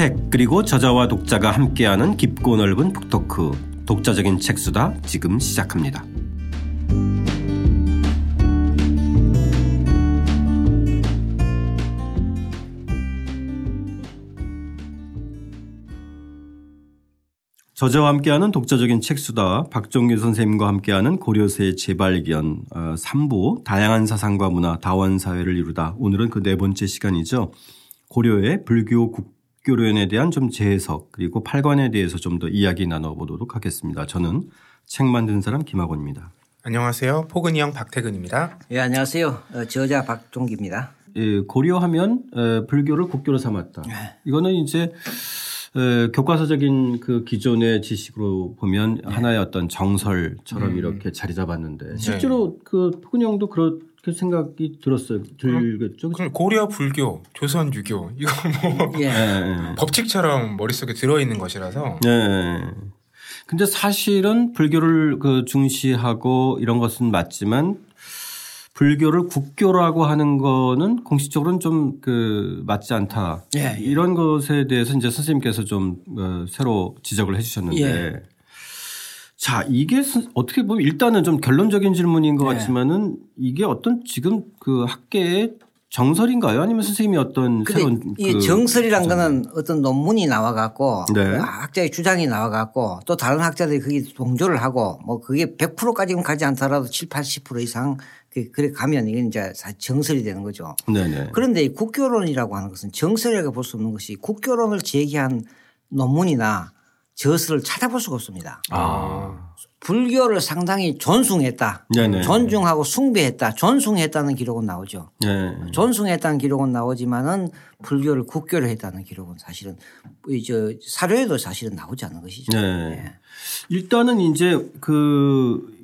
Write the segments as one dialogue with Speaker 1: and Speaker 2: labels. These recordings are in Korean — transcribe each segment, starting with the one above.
Speaker 1: 책 그리고 저자와 독자가 함께하는 깊고 넓은 북토크 독자적인 책수다 지금 시작합니다. 저자와 함께하는 독자적인 책수다 박종규 선생님과 함께하는 고려세 재발견 3부 어, 다양한 사상과 문화 다원사회를 이루다 오늘은 그 네 번째 시간이죠. 고려의 불교 국 교론에 대한 좀 재해석 그리고 팔관에 대해서 좀 더 이야기 나눠보도록 하겠습니다. 저는 책 만든 사람 김학원입니다.
Speaker 2: 안녕하세요. 포근이 형 박태근입니다.
Speaker 3: 예, 안녕하세요. 어, 저자 박종기입니다.
Speaker 1: 예, 고려하면 어, 불교를 국교로 삼았다. 네. 이거는 이제 교과서적인 그 기존의 지식으로 보면 네. 하나의 어떤 정설처럼 음. 이렇게 자리 잡았는데 네. 실제로 네. 그 포근이 형도 그렇 게 생각이 들었어요. 들겠죠?
Speaker 2: 그럼 고려 불교, 조선 유교 이거 뭐 예. 네. 법칙처럼 머릿속에 들어 있는 것이라서.
Speaker 1: 네. 근데 사실은 불교를 그 중시하고 이런 것은 맞지만 불교를 국교라고 하는 거는 공식적으로는 좀 그 맞지 않다. 예, 예. 이런 것에 대해서 이제 선생님께서 좀 어, 새로 지적을 해 주셨는데 예. 자, 이게 어떻게 보면 일단은 좀 결론적인 질문인 것 예. 같지만은 이게 어떤 지금 그 학계의 정설인가요? 아니면 선생님이 어떤 새로운
Speaker 3: 이 그 정설이란 거는 어떤 논문이 나와 갖고 네. 학자의 주장이 나와 갖고 또 다른 학자들이 거기 동조를 하고 뭐 그게 100%까지는 가지 않더라도 7, 80% 이상 그, 그래 가면 이건 이제 정설이 되는 거죠. 네네. 그런데 이 국교론이라고 하는 것은 정설이라고 볼 수 없는 것이 국교론을 제기한 논문이나 저서를 찾아볼 수가 없습니다. 아. 불교를 상당히 존숭했다. 네네. 존중하고 숭배했다. 존숭했다는 기록은 나오죠. 네. 존숭했다는 기록은 나오지만은 불교를 국교를 했다는 기록은 사실은 저 사료에도 사실은 나오지 않는 것이죠. 네. 네.
Speaker 1: 일단은 이제 그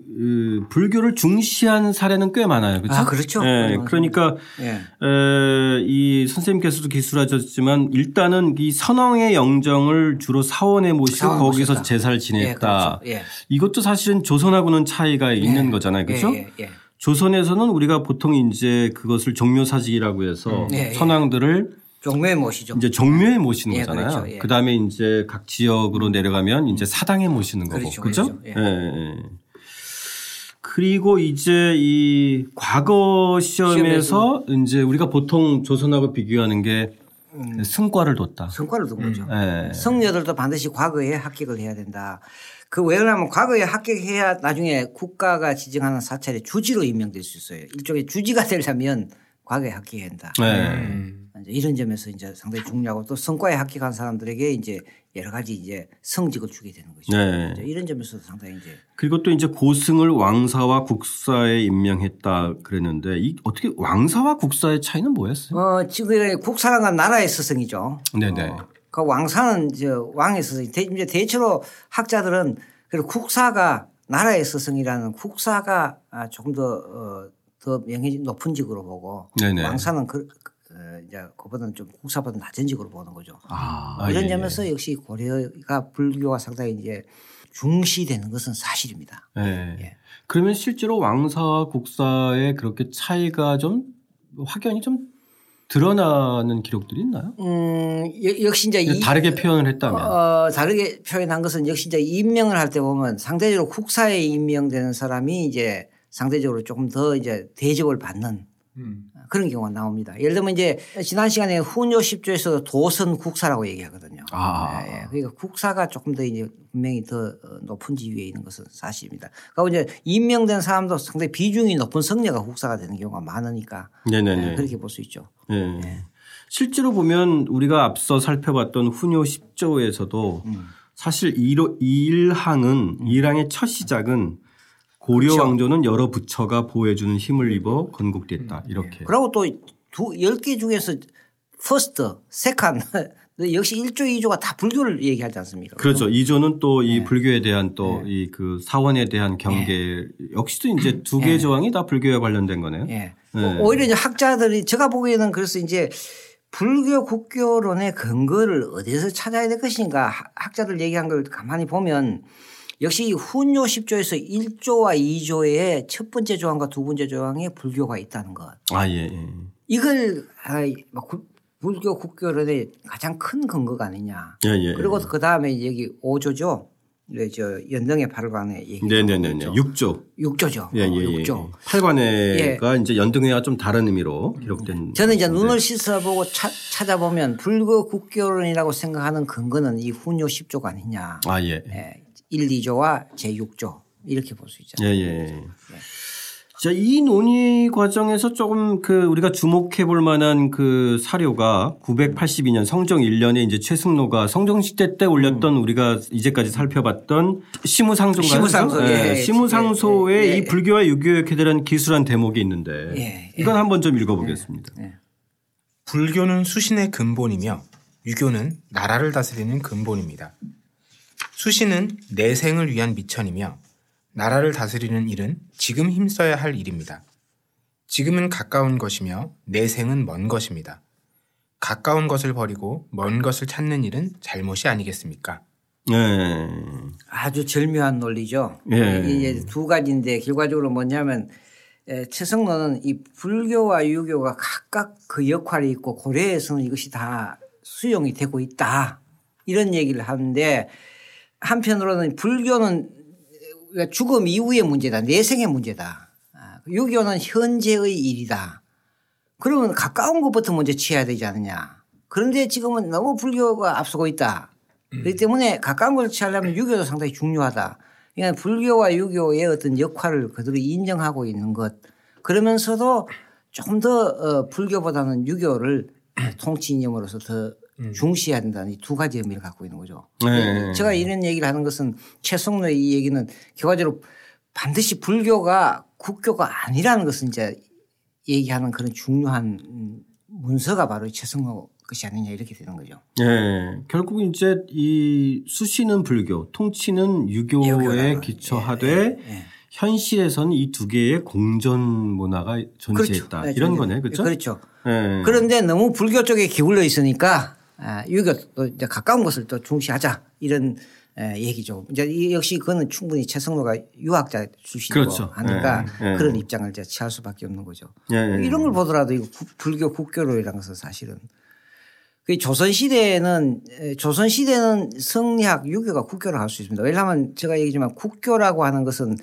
Speaker 1: 불교를 중시한 사례는 꽤 많아요. 그렇죠?
Speaker 3: 아, 그렇죠.
Speaker 1: 네. 그러니까 네. 에, 이 선생님께서도 기술하셨지만 일단은 이 선왕의 영정을 주로 사원에 모시고 사원 거기서 모셨다. 제사를 지냈다. 예, 그렇죠. 예. 이것도 사실은 조선하고는 차이가 예. 있는 거잖아요. 그렇죠? 예, 예, 조선에서는 우리가 보통 이제 그것을 종묘사직이라고 해서 음. 선왕들을
Speaker 3: 종묘에 모시죠.
Speaker 1: 이제 종묘에 모시는 거잖아요. 그렇죠. 그 다음에 이제 각 지역으로 내려가면 이제 사당에 모시는 거고. 그렇죠. 그렇죠? 예. 그리고 이제 이 과거 시험에서 시험에서. 이제 우리가 보통 조선하고 비교하는 게 음. 승과를 뒀다.
Speaker 3: 승과를 둔 거죠. 음. 네. 성녀들도 반드시 과거에 합격을 해야 된다. 그 왜냐하면 과거에 합격해야 나중에 국가가 지정하는 사찰의 주지로 임명될 수 있어요. 일종의 주지가 되려면 과거에 합격해야 한다. 네. 음. 이런 점에서 이제 상당히 중요하고 또 성과에 합격한 사람들에게 이제 여러 가지 이제 성직을 주게 되는 거죠. 네. 이런 점에서 상당히 이제
Speaker 1: 그리고 또 이제 고승을 왕사와 국사에 임명했다 그랬는데 이 어떻게 왕사와 국사의 차이는 뭐였어요?
Speaker 3: 어, 지금 국사란 나라의 스승이죠.
Speaker 1: 네네. 어,
Speaker 3: 그 왕사는 이제 왕의 스승. 이제 대체로 학자들은 그리고 국사가 나라의 스승이라는 국사가 아, 조금 더 어, 더 명예 높은 직으로 보고 네네. 왕사는 그, 어, 이제 그보다는 좀 국사보다 낮은 직으로 보는 거죠. 아, 이런 예. 점에서 역시 고려가 불교가 상당히 이제 중시되는 것은 사실입니다. 네.
Speaker 1: 예. 그러면 실제로 왕사와 국사의 그렇게 차이가 좀 확연히 좀 드러나는 기록들이 있나요?
Speaker 3: 음, 역시 이제
Speaker 1: 다르게 표현을 했다면
Speaker 3: 어, 다르게 표현한 것은 역시 이제 임명을 할 때 보면 상대적으로 국사에 임명되는 사람이 이제 상대적으로 조금 더 이제 대접을 받는 음. 그런 경우가 나옵니다. 예를 들면 이제 지난 시간에 훈요 10조에서 도선 국사라고 얘기하거든요. 아. 예, 예. 그러니까 국사가 조금 더 이제 분명히 더 높은 지위에 있는 것은 사실입니다. 그리고 이제 임명된 사람도 상당히 비중이 높은 성녀가 국사가 되는 경우가 많으니까 네네네. 예, 그렇게 볼 수 있죠. 네. 네.
Speaker 1: 실제로 보면 우리가 앞서 살펴봤던 훈요 10조에서도 음. 사실 1항은 1항의 첫 시작은 고려 그렇죠. 왕조는 여러 부처가 보호해주는 힘을 입어 건국됐다. 음. 이렇게.
Speaker 3: 그리고 또 두, 10개 중에서 first, second 역시 1조, 2조가 다 불교를 얘기하지 않습니까?
Speaker 1: 그렇죠. 2조는 또이 네. 불교에 대한 또 이그 네. 사원에 대한 경계 네. 역시도 이제 두개 네. 조항이 다 불교에 관련된 거네요. 네.
Speaker 3: 네. 오히려 이제 학자들이 제가 보기에는 그래서 이제 불교 국교론의 근거를 어디서 찾아야 될 것인가 학자들 얘기한 걸 가만히 보면 역시 훈요 10조에서 1조와 2조의 첫 번째 조항과 두 번째 조항에 불교가 있다는 것.
Speaker 1: 아, 예. 예.
Speaker 3: 이걸 아, 불교 국교론의 가장 큰 근거가 아니냐. 예, 예, 그리고 그 다음에 여기 5조죠. 네, 저 연등의 8관에 얘기.
Speaker 1: 네네네. 6조.
Speaker 3: 6조죠.
Speaker 1: 예, 예, 예. 6조. 8관에가 예. 이제 연등회와 좀 다른 의미로 기록된.
Speaker 3: 저는 이제 눈을 씻어보고 차, 찾아보면 불교 국교론이라고 생각하는 근거는 이 훈요 10조가 아니냐.
Speaker 1: 아, 예.
Speaker 3: 예. 1, 2조와 제 6조 이렇게 볼 수 있잖아요.
Speaker 1: 예, 예. 예. 자, 이 논의 과정에서 조금 그 우리가 주목해 볼 만한 그 사료가 982년 성정 1년에 이제 최승로가 성정시대 때 올렸던 음. 우리가 이제까지 살펴봤던 시무상소가
Speaker 3: 시무상소, 예.
Speaker 1: 네. 시무상소에 예. 예. 이 불교와 유교에 대한 기술한 대목이 있는데 예. 이건 한번 좀 읽어보겠습니다. 예.
Speaker 2: 불교는 수신의 근본이며 유교는 나라를 다스리는 근본입니다. 수신은 내생을 위한 미천이며 나라를 다스리는 일은 지금 힘써야 할 일입니다. 지금은 가까운 것이며 내생은 먼 것입니다. 가까운 것을 버리고 먼 것을 찾는 일은 잘못이 아니겠습니까?
Speaker 1: 네.
Speaker 3: 아주 절묘한 논리죠. 네. 이게 두 가지인데 결과적으로 뭐냐면 최성로는 이 불교와 유교가 각각 그 역할이 있고 고려에서는 이것이 다 수용이 되고 있다. 이런 얘기를 하는데 한편으로는 불교는 그러니까 죽음 이후의 문제다. 내생의 문제다. 아, 유교는 현재의 일이다. 그러면 가까운 것부터 먼저 취해야 되지 않느냐. 그런데 지금은 너무 불교가 앞서고 있다. 그렇기 때문에 가까운 것을 취하려면 유교도 상당히 중요하다. 그러니까 불교와 유교의 어떤 역할을 그들이 인정하고 있는 것. 그러면서도 좀더 어, 불교보다는 유교를 통치 이념으로서 더 음. 중시해야 된다는 이 두 가지 의미를 갖고 있는 거죠. 네. 제가 이런 얘기를 하는 것은 최성로의 이 얘기는 결과적으로 반드시 불교가 국교가 아니라는 것을 이제 얘기하는 그런 중요한 문서가 바로 최성로 것이 아니냐 이렇게 되는 거죠.
Speaker 1: 네. 결국 이제 이 수시는 불교, 통치는 유교에 기초하되 네. 네. 현실에서는 이 두 개의 공존 문화가 존재했다. 그렇죠. 이런 거네. 그렇죠?
Speaker 3: 그렇죠. 그런데 너무 불교 쪽에 기울여 있으니까 아, 유교 또 이제 가까운 것을 또 중시하자 이런 얘기죠. 이제 역시 그거는 충분히 최성로가 유학자 출신이고
Speaker 1: 그렇죠.
Speaker 3: 하니까 네, 네. 그런 입장을 이제 취할 수밖에 없는 거죠. 네, 이런 걸 보더라도 이거 불교 국교로이라는 것은 사실은 그 조선 시대에는 조선 시대는 성리학 유교가 국교를 할 수 있습니다. 왜냐하면 제가 얘기지만 국교라고 하는 것은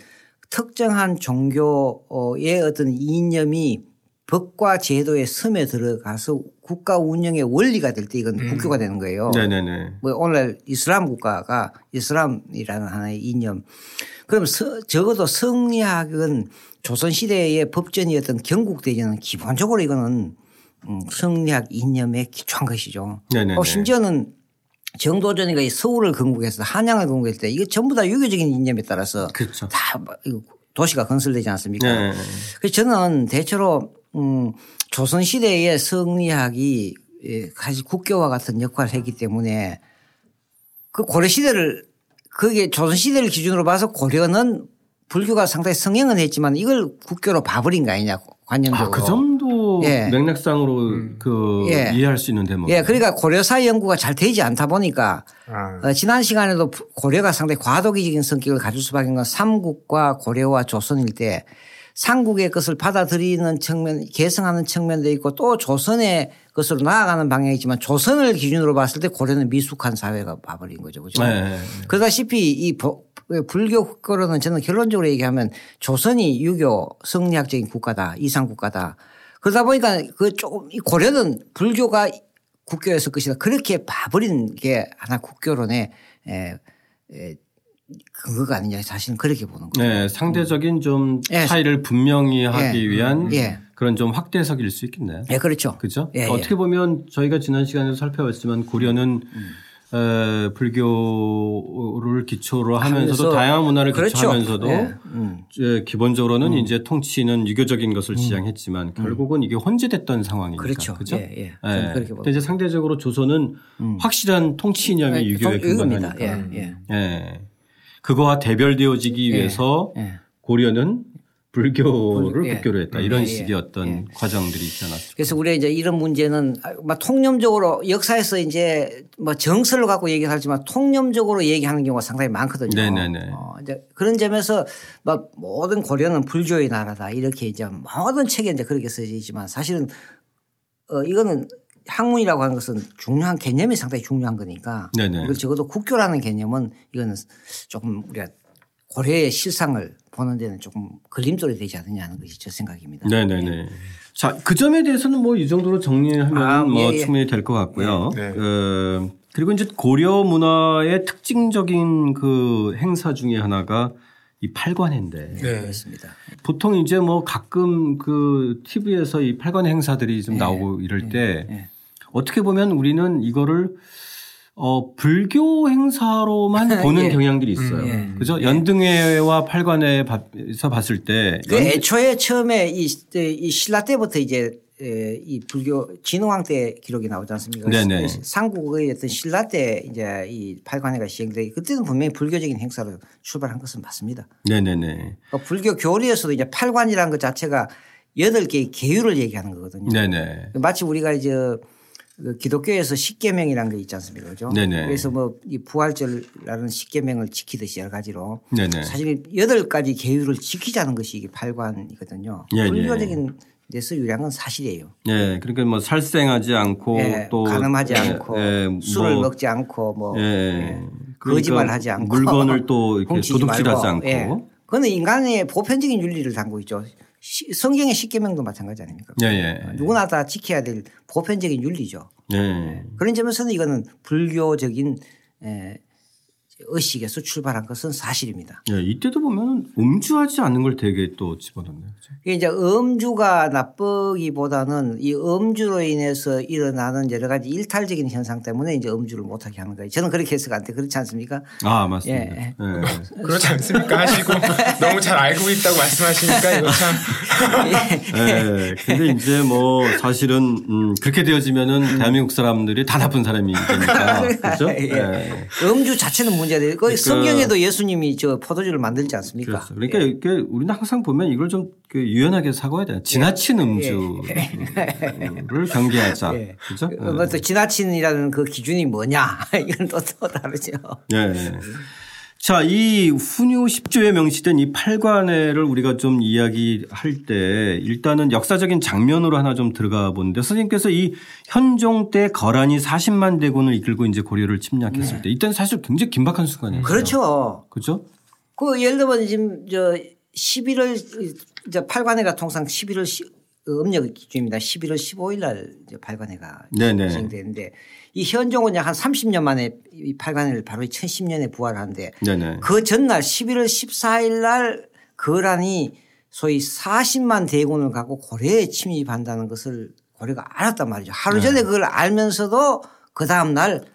Speaker 3: 특정한 종교의 어떤 이념이 법과 제도의 섬에 들어가서 국가 운영의 원리가 될 때 이건 음. 국교가 되는 거예요.
Speaker 1: 네네네.
Speaker 3: 뭐 오늘 이슬람 국가가 이슬람이라는 하나의 이념. 그럼 서, 적어도 성리학은 조선 시대의 법전이었던 경국대전은 기본적으로 이거는 음, 성리학 이념에 기초한 것이죠. 네네. 어, 심지어는 정도전이가 서울을 건국해서 한양을 건국했을 때 이거 전부 다 유교적인 이념에 따라서
Speaker 1: 그렇죠.
Speaker 3: 다 도시가 건설되지 않습니까? 네. 그래서 저는 대체로 음, 조선 시대의 성리학이 예, 사실 국교와 같은 역할을 했기 때문에 그 고려 시대를 그게 조선 시대를 기준으로 봐서 고려는 불교가 상당히 성행은 했지만 이걸 국교로 봐버린 거 아니냐 관념적으로.
Speaker 1: 아, 그 정도 예. 맥락상으로 음. 그 예. 이해할 수 있는 대목.
Speaker 3: 예. 그러니까 고려사 연구가 잘 되지 않다 보니까 아. 어, 지난 시간에도 고려가 상당히 과도기적인 성격을 가질 수밖에 없는 건 삼국과 고려와 조선일 때 삼국의 것을 받아들이는 측면, 개성하는 측면도 있고 또 조선의 것으로 나아가는 방향이지만 조선을 기준으로 봤을 때 고려는 미숙한 사회가 봐버린 거죠. 그죠. 네. 그러다시피 이 불교 국가로는 저는 결론적으로 얘기하면 조선이 유교 성리학적인 국가다, 이상 국가다. 그러다 보니까 그 조금 이 고려는 불교가 국교였을 것이다. 그렇게 봐버린 게 하나 국교론의 에, 에, 근거가 아니냐 사실은 그렇게 보는 거예요.
Speaker 1: 네, 상대적인 좀 예. 차이를 분명히 하기 예. 위한 예. 그런 좀 확대 해석일 수 있겠네요.
Speaker 3: 예, 그렇죠.
Speaker 1: 그렇죠. 어떻게 보면 저희가 지난 시간에도 살펴봤지만 고려는 음. 에, 불교를 기초로 하면서도 다양한 문화를 그렇죠. 기초하면서도 네. 음. 기본적으로는 음. 이제 통치는 유교적인 것을 음. 지향했지만 음. 결국은 이게 혼재됐던 상황이니까
Speaker 3: 그렇죠.
Speaker 1: 그렇죠.
Speaker 3: 예, 예.
Speaker 1: 예. 그런데 이제 상대적으로 조선은 음. 확실한 통치 이념이 네, 유교에 근거하니까. 예, 예. 예. 그거와 대별되어지기 예. 위해서 예. 고려는 불교를 예. 국교로 했다 이런 예. 식의 어떤 예. 과정들이 있지 않았습니까?
Speaker 3: 그래서 우리가 이제 이런 문제는 막 통념적으로 역사에서 이제 뭐 정설을 갖고 얘기하지만 통념적으로 얘기하는 경우가 상당히 많거든요.
Speaker 1: 네네네.
Speaker 3: 어 이제 그런 점에서 막 모든 고려는 불교의 나라다 이렇게 이제 모든 책에 이제 그렇게 써지지만 사실은 어 이거는 학문이라고 하는 것은 중요한 개념이 상당히 중요한 거니까
Speaker 1: 네네.
Speaker 3: 이걸 적어도 국교라는 개념은 이거는 조금 우리가 고려의 실상을 보는 데는 조금 걸림돌이 되지 않느냐는 것이 제 생각입니다.
Speaker 1: 네네네. 네. 자, 그 점에 대해서는 뭐 이 정도로 정리하면 아, 뭐 예, 예. 충분히 될 것 같고요. 네. 네. 어, 그리고 이제 고려 문화의 특징적인 그 행사 중에 하나가 이 팔관회인데.
Speaker 3: 네. 그렇습니다.
Speaker 1: 보통 이제 뭐 가끔 그 TV에서 이 팔관회 행사들이 좀 네. 나오고 이럴 네. 때 네. 어떻게 보면 우리는 이거를 어, 불교 행사로만 보는 예. 경향들이 있어요. 음, 예. 그죠? 예. 연등회와 팔관회에서 봤을 때.
Speaker 3: 그 애초에 처음에 이, 이 신라 때부터 이제 이 불교 진흥왕 때 기록이 나오지 않습니까? 네네. 삼국의 어떤 신라 때 이제 이 팔관회가 시행돼 그때는 분명히 불교적인 행사로 출발한 것은 맞습니다.
Speaker 1: 네네네.
Speaker 3: 그 불교 교리에서도 이제 팔관이라는 것 자체가 여덟 개의 계율을 얘기하는 거거든요.
Speaker 1: 네네.
Speaker 3: 마치 우리가 이제 그 기독교에서 십계명이라는 게 있지 않습니까? 그죠? 네네. 그래서 뭐 이 부활절이라는 십계명을 지키듯이 여러 가지로 네네. 사실 여덟 가지 계율을 지키자는 것이 이게 팔관이거든요. 네네. 불교적인 데서 유리한 건 사실이에요.
Speaker 1: 예. 그러니까 뭐 살생하지 않고 예, 또
Speaker 3: 가늠하지 예, 않고 예, 뭐 술을 먹지 않고 뭐 예. 예. 그러니까 거짓말하지 않고
Speaker 1: 물건을 또 이렇게 도둑질하지 않고. 예.
Speaker 3: 그거는 인간의 보편적인 윤리를 담고 있죠. 성경의 십계명도 마찬가지 아닙니까?
Speaker 1: 예, 예.
Speaker 3: 누구나 다 지켜야 될 보편적인 윤리죠.
Speaker 1: 예.
Speaker 3: 그런 점에서는 이거는 불교적인 의식에서 출발한 것은 사실입니다.
Speaker 1: 예, 이때도 보면 음주하지 않는 걸 되게 또 집어넣네요.
Speaker 3: 이게 이제 음주가 나쁘기보다는 이 음주로 인해서 일어나는 여러 가지 일탈적인 현상 때문에 이제 음주를 못하게 하는 거예요. 저는 그렇게 해석한테 그렇지 않습니까?
Speaker 1: 아 맞습니다. 예.
Speaker 2: 예. 그렇지 않습니까? 하시고 너무 잘 알고 있다고 말씀하시니까 이거 참.
Speaker 1: 예. 근데 이제 뭐 사실은 음, 그렇게 되어지면은 대한민국 사람들이 다 나쁜 사람이 되니까 그렇죠? 예.
Speaker 3: 예. 음주 자체는 문제가. 거기 그러니까 성경에도 예수님이 저 포도주를 만들지 않습니까?
Speaker 1: 그렇죠. 그러니까 예. 이게 우리는 항상 보면 이걸 좀그 유연하게 사고해야 돼요. 지나친 예. 음주를 경계하자. 예. 그죠?
Speaker 3: 그, 뭐또 지나친이라는 그 기준이 뭐냐 이건 또, 또 다르죠.
Speaker 1: 예. 자, 이 훈유 10조에 명시된 이 팔관회를 우리가 좀 이야기할 때 일단은 역사적인 장면으로 하나 좀 들어가 보는데 선생님께서 이 현종 때 거란이 40만 대군을 이끌고 이제 고려를 침략했을 네. 때 이때는 사실 굉장히 긴박한 순간이에요.
Speaker 3: 그렇죠.
Speaker 1: 그렇죠?
Speaker 3: 그 예를 들면 지금 저 11월 이제 팔관회가 통상 11월 음력 기준입니다. 11월 15일 날 이제 팔관회가 진행되는데 이 현종은 약 한 30년 만에 이 팔관을 바로 1010년에 부활하는데 네네. 그 전날 11월 14일 날 거란이 소위 40만 대군을 갖고 고려에 침입한다는 것을 고려가 알았단 말이죠. 하루 전에 네. 그걸 알면서도 그 다음 날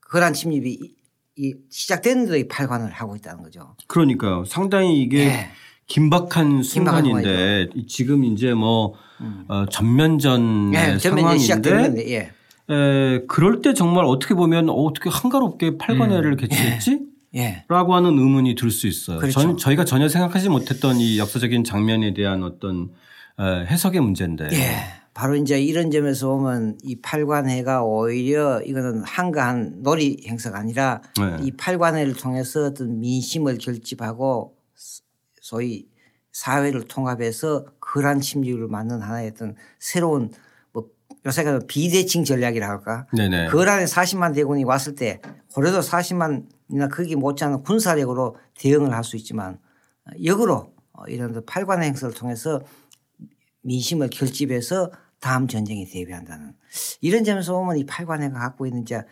Speaker 3: 거란 침입이 이 시작됐는데도 이 팔관을 하고 있다는 거죠.
Speaker 1: 그러니까요. 상당히 이게 네. 긴박한 순간인데 지금 이제 뭐 음. 어, 전면전 네, 상황인데 예. 에, 그럴 때 정말 어떻게 보면 어, 어떻게 한가롭게 팔관회를 음. 개최했지? 예. 라고 하는 의문이 들 수 있어요. 그렇죠. 전, 저희가 전혀 생각하지 못했던 이 역사적인 장면에 대한 어떤 해석의 문제인데.
Speaker 3: 예. 바로 이제 이런 점에서 보면 이 팔관회가 오히려 이거는 한가한 놀이 행사가 아니라 네. 이 팔관회를 통해서 어떤 민심을 결집하고 소위 사회를 통합해서 그란 침입을 맞는 하나의 어떤 새로운 요새가 비대칭 전략이라 할까. 네네. 그 안에 40만 대군이 왔을 때 고려도 40만이나 크기 못지않은 군사력으로 대응을 할 수 있지만 역으로 이런 팔관 행사를 통해서 민심을 결집해서 다음 전쟁에 대비한다는 이런 점에서 보면 이 팔관회가 갖고 있는 이제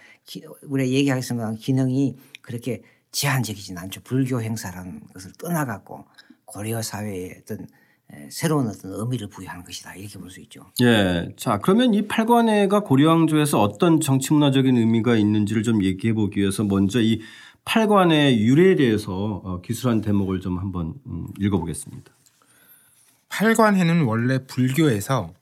Speaker 3: 우리가 얘기하겠습니다 기능이 그렇게 제한적이진 않죠. 불교 행사라는 것을 떠나갖고 고려 사회의 어떤 새로운 어떤 의미를 부여하는 것이다 이렇게 볼 수 있죠.
Speaker 1: 예. 자 그러면 이 팔관회가 고려왕조에서 어떤 정치문화적인 의미가 있는지를 좀 얘기해 보기 위해서 먼저 이 팔관의 유래에 대해서 어, 기술한 대목을 좀 한번 음, 읽어보겠습니다.
Speaker 2: 팔관회는 원래 불교에서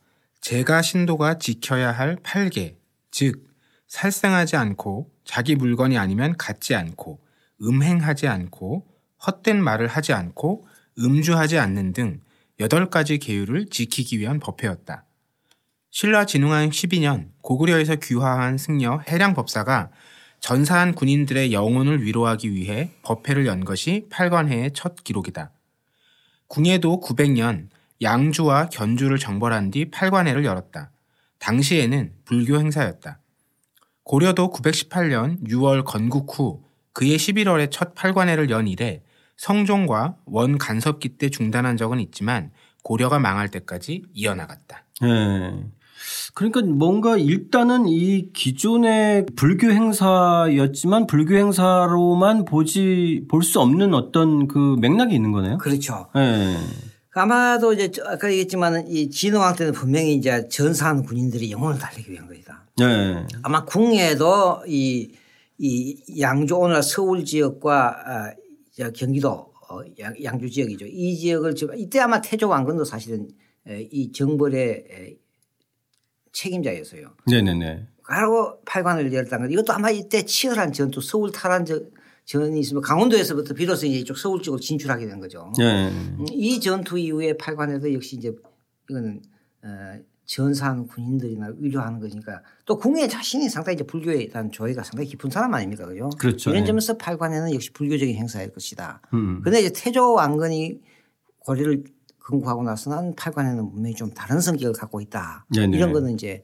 Speaker 2: 제가 신도가 지켜야 할 팔계, 즉 살생하지 않고 자기 물건이 아니면 갖지 않고 음행하지 않고 헛된 말을 하지 않고 음주하지 않는 등 8가지 계율을 지키기 위한 법회였다. 신라 진흥왕 12년 고구려에서 귀화한 승려 해량 법사가 전사한 군인들의 영혼을 위로하기 위해 법회를 연 것이 팔관회의 첫 기록이다. 궁예도 900년 양주와 견주를 정벌한 뒤 팔관회를 열었다. 당시에는 불교 행사였다. 고려도 918년 6월 건국 후 그해 11월에 첫 팔관회를 연 이래 성종과 원 간섭기 때 중단한 적은 있지만 고려가 망할 때까지 이어나갔다.
Speaker 1: 네. 그러니까 뭔가 일단은 이 기존의 불교 행사였지만 불교 행사로만 보지 볼 수 없는 어떤 그 맥락이 있는 거네요.
Speaker 3: 그렇죠.
Speaker 1: 네.
Speaker 3: 아마도 이제 아까 얘기했지만 이 진흥왕 때는 분명히 이제 전사한 군인들이 영혼을 달리기 위한 거이다.
Speaker 1: 네.
Speaker 3: 아마 궁예도 이, 이 양주 오늘 서울 지역과 아, 경기도 어, 양 주 지역이죠. 이 지역을 이때 아마 태조 왕건도 사실은 이 정벌의 책임자였어요.
Speaker 1: 네네네.
Speaker 3: 그리고 팔관을 열었다는 것. 이것도 아마 이때 치열한 전투 서울 탈환 전이 있으면 강원도에서부터 비로소 이제 이쪽 서울 쪽으로 진출하게 된 거죠.
Speaker 1: 네.
Speaker 3: 음, 이 전투 이후에 팔관에도 역시 이제 이거는 어, 전사한 군인들이나 위로하는 거니까 또 궁예 자신이 상당히 이제 불교에 대한 조예가 상당히 깊은 사람 아닙니까 그죠?
Speaker 1: 그렇죠.
Speaker 3: 이런
Speaker 1: 네.
Speaker 3: 점에서 팔관에는 역시 불교적인 행사일 것이다.
Speaker 1: 음.
Speaker 3: 그런데 이제 태조 왕건이 고려를 건국하고 나서는 팔관에는 분명히 좀 다른 성격을 갖고 있다.
Speaker 1: 네네.
Speaker 3: 이런 거는 이제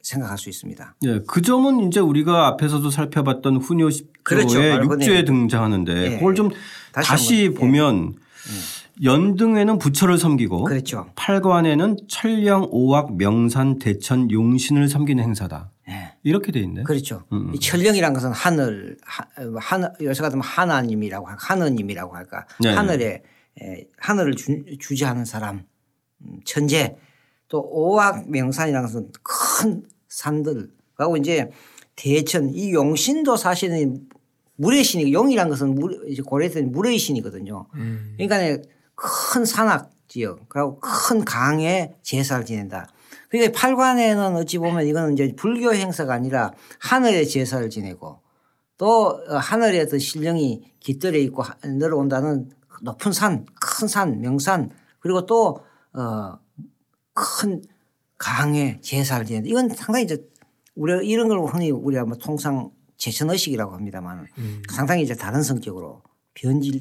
Speaker 3: 생각할 수 있습니다.
Speaker 1: 예, 그 점은 이제 우리가 앞에서도 살펴봤던 훈요 10조의
Speaker 3: 그렇죠. 바로
Speaker 1: 6조에
Speaker 3: 그네.
Speaker 1: 등장하는데
Speaker 3: 예.
Speaker 1: 그걸 좀
Speaker 3: 다시
Speaker 1: 다시,
Speaker 3: 한번. 예.
Speaker 1: 연등에는 부처를 섬기고
Speaker 3: 그렇죠.
Speaker 1: 팔관에는 천령, 오악, 명산, 대천, 용신을 섬기는 행사다.
Speaker 3: 예.
Speaker 1: 이렇게 돼 있네.
Speaker 3: 그렇죠.
Speaker 1: 음.
Speaker 3: 이 천령이란 것은 하늘, 하, 하늘 요새 같으면 하나님이라고 할 하느님이라고 할까.
Speaker 1: 네.
Speaker 3: 하늘에 에, 하늘을 주, 주지하는 사람, 음, 천재 또 오악 명산이라는 것은 큰 산들 하고 이제 대천 이 용신도 사실은 물의 신이 용이란 것은 물, 이제 고려 때는 물의 신이거든요. 그러니까 큰 산악 지역 그리고 큰 강에 제사를 지낸다. 그러니까 팔관에는 어찌 보면 이거는 이제 불교 행사가 아니라 하늘에 제사를 지내고 또 어, 하늘에 어떤 신령이 깃들여 있고 하- 내려온다는 높은 산, 큰 산, 명산 그리고 또 어, 큰 강에 제사를 지낸다. 이건 상당히 이제 우리가 이런 걸 흔히 우리가 뭐 통상 제천의식이라고 합니다만 상당히 이제 다른 성격으로 변질,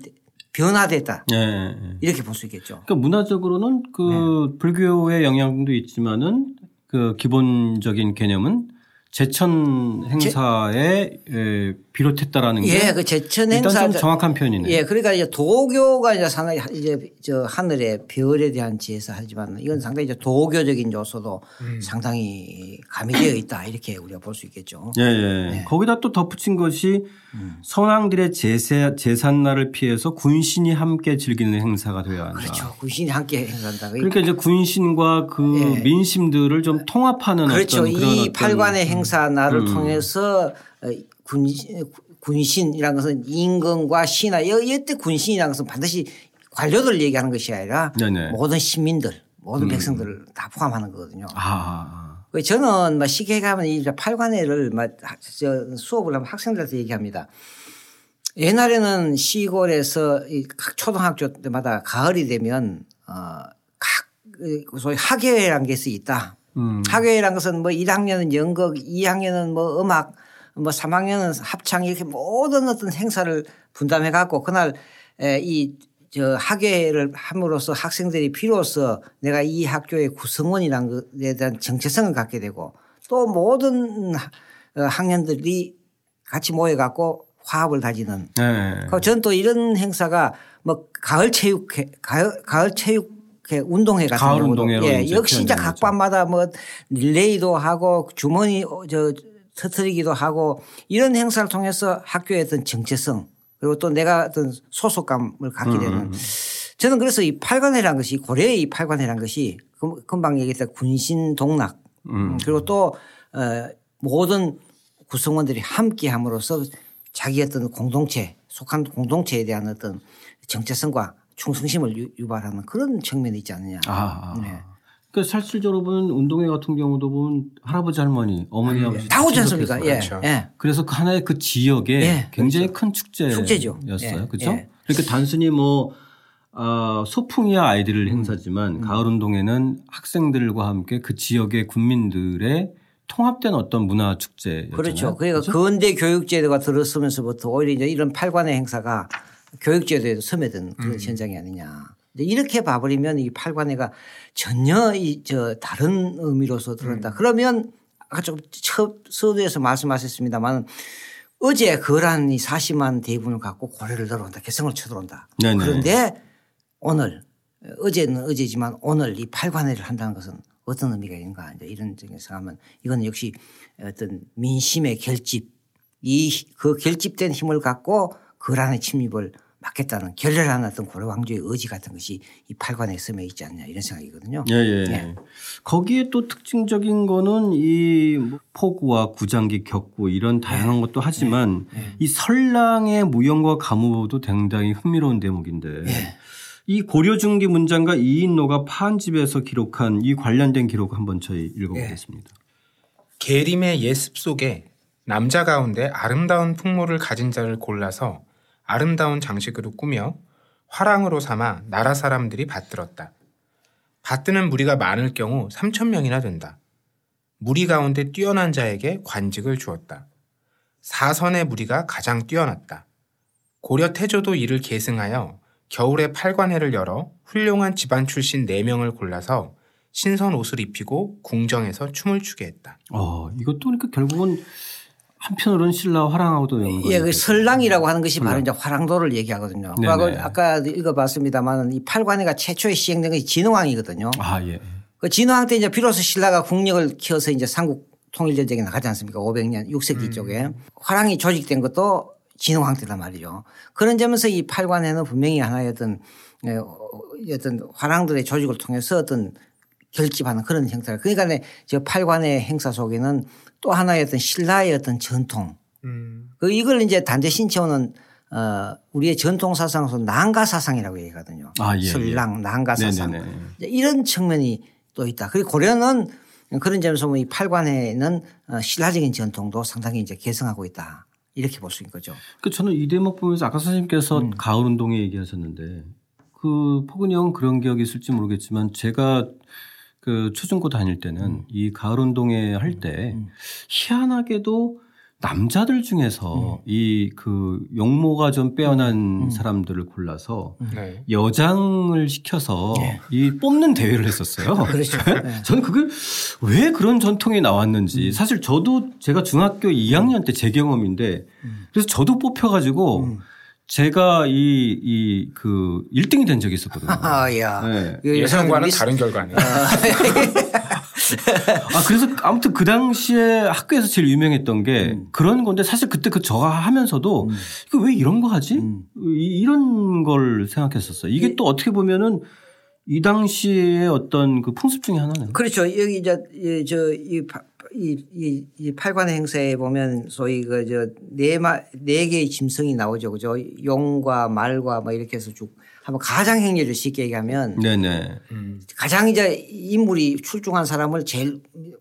Speaker 3: 변화됐다.
Speaker 1: 예, 예.
Speaker 3: 이렇게 볼 수 있겠죠.
Speaker 1: 그러니까 문화적으로는 그
Speaker 3: 네.
Speaker 1: 불교의 영향도 있지만은 그 기본적인 개념은 제천 행사에 에, 비롯했다라는 게
Speaker 3: 예, 그 제천
Speaker 1: 일단
Speaker 3: 행사
Speaker 1: 좀 정확한 표현이네.
Speaker 3: 예, 그러니까 이제 도교가 이제 상당히 이제 저 하늘의 별에 대한 제사하지만 이건 상당히 이제 도교적인 요소도 상당히 가미되어 있다 이렇게 우리가 볼 수 있겠죠.
Speaker 1: 예, 예. 거기다 또 덧붙인 것이
Speaker 3: 음.
Speaker 1: 선왕들의 제세, 제삿날을 피해서 군신이 함께 즐기는 행사가 되어야 한다.
Speaker 3: 그렇죠. 군신이 함께 행사한다.
Speaker 1: 그러니까 이제 군신과 그
Speaker 3: 예.
Speaker 1: 민심들을 좀 통합하는
Speaker 3: 그렇죠.
Speaker 1: 어떤 그런
Speaker 3: 이
Speaker 1: 어떤
Speaker 3: 팔관의 행사 날을
Speaker 1: 음.
Speaker 3: 통해서 어, 군신, 군신이라는 것은 임금과 신하 이때 군신이라는 것은 반드시 관료들 얘기하는 것이 아니라
Speaker 1: 네네.
Speaker 3: 모든 시민들 모든 백성들을 다 포함하는 거거든요.
Speaker 1: 아,
Speaker 3: 그 저는 막 시계 가면 이 팔관회를 수업을 하면 학생들한테 얘기합니다. 옛날에는 시골에서 이각 초등학교 때마다 가을이 되면 어각 소위 학예회라는 게 있다.
Speaker 1: 음.
Speaker 3: 학예회라는 것은 뭐 1학년은 연극, 2학년은 뭐 음악, 뭐 3학년은 합창 이렇게 모든 어떤 행사를 분담해 갖고 그날 이 저 학예를 함으로써 학생들이 비로소 내가 이 학교의 구성원이라는 것에 대한 정체성을 갖게 되고 또 모든 어, 학년들이 같이 모여 갖고 화합을 다지는
Speaker 1: 네.
Speaker 3: 그 저는 또 이런 행사가 뭐 가을 체육회, 가을, 가을 체육회 운동회 같은
Speaker 1: 가을 운동회로
Speaker 3: 예, 역시 이제
Speaker 1: 거죠.
Speaker 3: 각반마다 뭐 릴레이도 하고 주머니 어, 저 터트리기도 하고 이런 행사를 통해서 학교의 어떤 정체성 그리고 또 내가 어떤 소속감을 갖게 되는
Speaker 1: 음.
Speaker 3: 저는 그래서 이 팔관회라는 것이 고려의 이 팔관회라는 것이 금- 금방 얘기했던 군신 동락
Speaker 1: 음.
Speaker 3: 그리고 또 어, 모든 구성원들이 함께 함으로써 자기 어떤 공동체 속한 공동체에 대한 어떤 정체성과 충성심을 유- 유발하는 그런 측면이 있지 않느냐.
Speaker 1: 아.
Speaker 3: 네.
Speaker 1: 그 실질적으로 보면 운동회 같은 경우도 보면 할아버지 할머니 어머니 아버지
Speaker 3: 다 오지 않습니까? 예.
Speaker 2: 그렇죠.
Speaker 3: 예.
Speaker 1: 그래서 그 하나의 그 지역에
Speaker 3: 예,
Speaker 1: 굉장히 큰 축제였어요.
Speaker 3: 축제죠. 예,
Speaker 1: 그렇죠?
Speaker 3: 예.
Speaker 1: 그러니까 단순히 뭐 어, 소풍이야 아이들을 행사지만
Speaker 3: 음.
Speaker 1: 가을 운동회는 학생들과 함께 그 지역의 군민들의 통합된 어떤 문화 축제였잖아요.
Speaker 3: 그렇죠. 그러니까 근대 교육 제도가 들어서면서부터 오히려 이제 이런 팔관의 행사가 교육 제도에도 스며든 그런 현장이 아니냐. 이렇게 봐버리면 이 팔관회가 전혀 이 저 다른 의미로서 들어온다. 음. 그러면 아까 좀 서두에서 말씀하셨습니다만 어제 거란 이 40만 대군을 갖고 고려를 들어온다. 개성을 쳐들어온다. 네네. 그런데 오늘 어제는 어제지만 오늘 이 팔관회를 한다는 것은 어떤 의미가 있는가 이제 이런 점에서 하면 이건 역시 어떤 민심의 결집 이 그 결집된 힘을 갖고 거란의 침입을 막겠다는 결렬한 어떤 고려 왕조의 의지 같은 것이 이 팔관에 섬에 있지 않냐 이런 생각이거든요.
Speaker 1: 예, 예. 예. 거기에 또 특징적인 거는 이뭐 포구와 구장기 격구 이런 다양한 예. 것도 하지만 예. 예. 이 설랑의 무용과 가무도 굉장히 흥미로운 대목인데 예. 이 고려 중기 문장과 이인노가 파한집에서 기록한 이 관련된 기록 한번 저희 읽어보겠습니다. 예.
Speaker 2: 계림의 예습 속에 남자 가운데 아름다운 풍모를 가진 자를 골라서 아름다운 장식으로 꾸며 화랑으로 삼아 나라 사람들이 받들었다. 받드는 무리가 많을 경우 3천 명이나 된다. 무리 가운데 뛰어난 자에게 관직을 주었다. 사선의 무리가 가장 뛰어났다. 고려 태조도 이를 계승하여 겨울에 팔관회를 열어 훌륭한 집안 출신 4명을 골라서 신선 옷을 입히고 궁정에서 춤을 추게 했다.
Speaker 1: 어, 이것도 그러니까 결국은 한편으로는 신라 화랑하고도 연관.
Speaker 3: 예, 그 설랑이라고 하는 것이 바로 이제 화랑도를 얘기하거든요. 네네. 아까 읽어봤습니다만 이 팔관회가 최초에 시행된 것이 진흥왕이거든요. 아 예. 그 진흥왕 때 이제 비로소 신라가 국력을 키워서 이제 삼국 통일 전쟁에 나가지 않습니까? 500년 6세기 음. 쪽에 화랑이 조직된 것도 진흥왕 때단 말이죠. 그런 점에서 이 팔관회는 분명히 하나의 어떤 예, 어떤 화랑들의 조직을 통해서 어떤 결집하는 그런 형태를 그러니까 저 팔관의 행사 속에는 또 하나의 어떤 신라의 어떤 전통. 음. 그 이걸 이제 단대 신체호는 어 우리의 전통 사상에서 난가 사상이라고 얘기하거든요. 아, 예, 예. 설랑 난가 사상. 네네네. 이런 측면이 또 있다. 그리고 고려는 그런 점에서 뭐이 팔관에는 어, 신라적인 전통도 상당히 이제 개성하고 있다. 이렇게 볼 수 있는 거죠.
Speaker 1: 그 저는 이 대목 보면서 아까 선생님께서 음. 가을 운동에 얘기하셨는데 그 포근이 형은 그런 기억이 있을지 모르겠지만 제가 그 초중고 다닐 때는 음. 이 가을 운동회 할때 음. 음. 희한하게도 남자들 중에서 음. 이그 용모가 좀 빼어난 음. 사람들을 골라서 음. 네. 여장을 시켜서 네. 이 뽑는 대회를 했었어요. 그렇죠. 네. 저는 그게 왜 그런 전통이 나왔는지 사실 저도 제가 중학교 2학년 때 제 경험인데 그래서 저도 뽑혀가지고 제가 이, 이, 그, 1등이 된 적이 있었거든요.
Speaker 3: 아, 야. 네.
Speaker 2: 예상과는 다른 결과네요. 아,
Speaker 1: 그래서 아무튼 그 당시에 학교에서 제일 유명했던 게 음. 그런 건데 사실 그때 그 저가 하면서도 음. 이거 왜 이런 거 하지? 음. 이 런 걸 생각했었어요. 이게 이, 또 어떻게 보면은 이 당시의 어떤 그 풍습 중에 하나는.
Speaker 3: 그렇죠. 여기 이제 저, 이 이, 이, 이 팔관의 행사에 보면 소위 그 저 네 마, 네 개의 짐승이 나오죠. 그죠. 용과 말과 뭐 이렇게 해서 쭉 한번 가장 행위를 쉽게 얘기하면 네네. 음. 가장 이제 인물이 출중한 사람을 제일 음,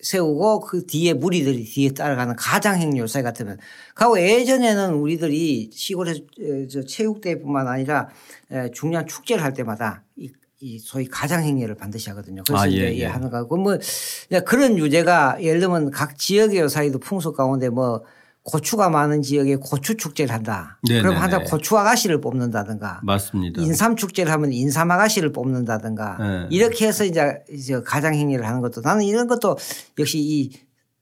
Speaker 3: 세우고 그 뒤에 무리들이 뒤에 따라가는 가장 행렬 사이 같으면 가고 예전에는 우리들이 시골에서 체육대회뿐만 아니라 중요한 축제를 할 때마다 이 이 소위 가장 행위를 반드시 하거든요. 그래서 아, 예, 이제 예. 하는 거고 뭐 그런 유제가 예를 들면 각 지역의 사이도 풍속 가운데 뭐 고추가 많은 지역에 고추 축제를 한다. 네네네. 그럼 하다 고추 아가씨를 뽑는다든가.
Speaker 1: 맞습니다.
Speaker 3: 인삼 축제를 하면 인삼 아가씨를 뽑는다든가. 네. 이렇게 해서 이제 가장 행위를 하는 것도 나는 이런 것도 역시 이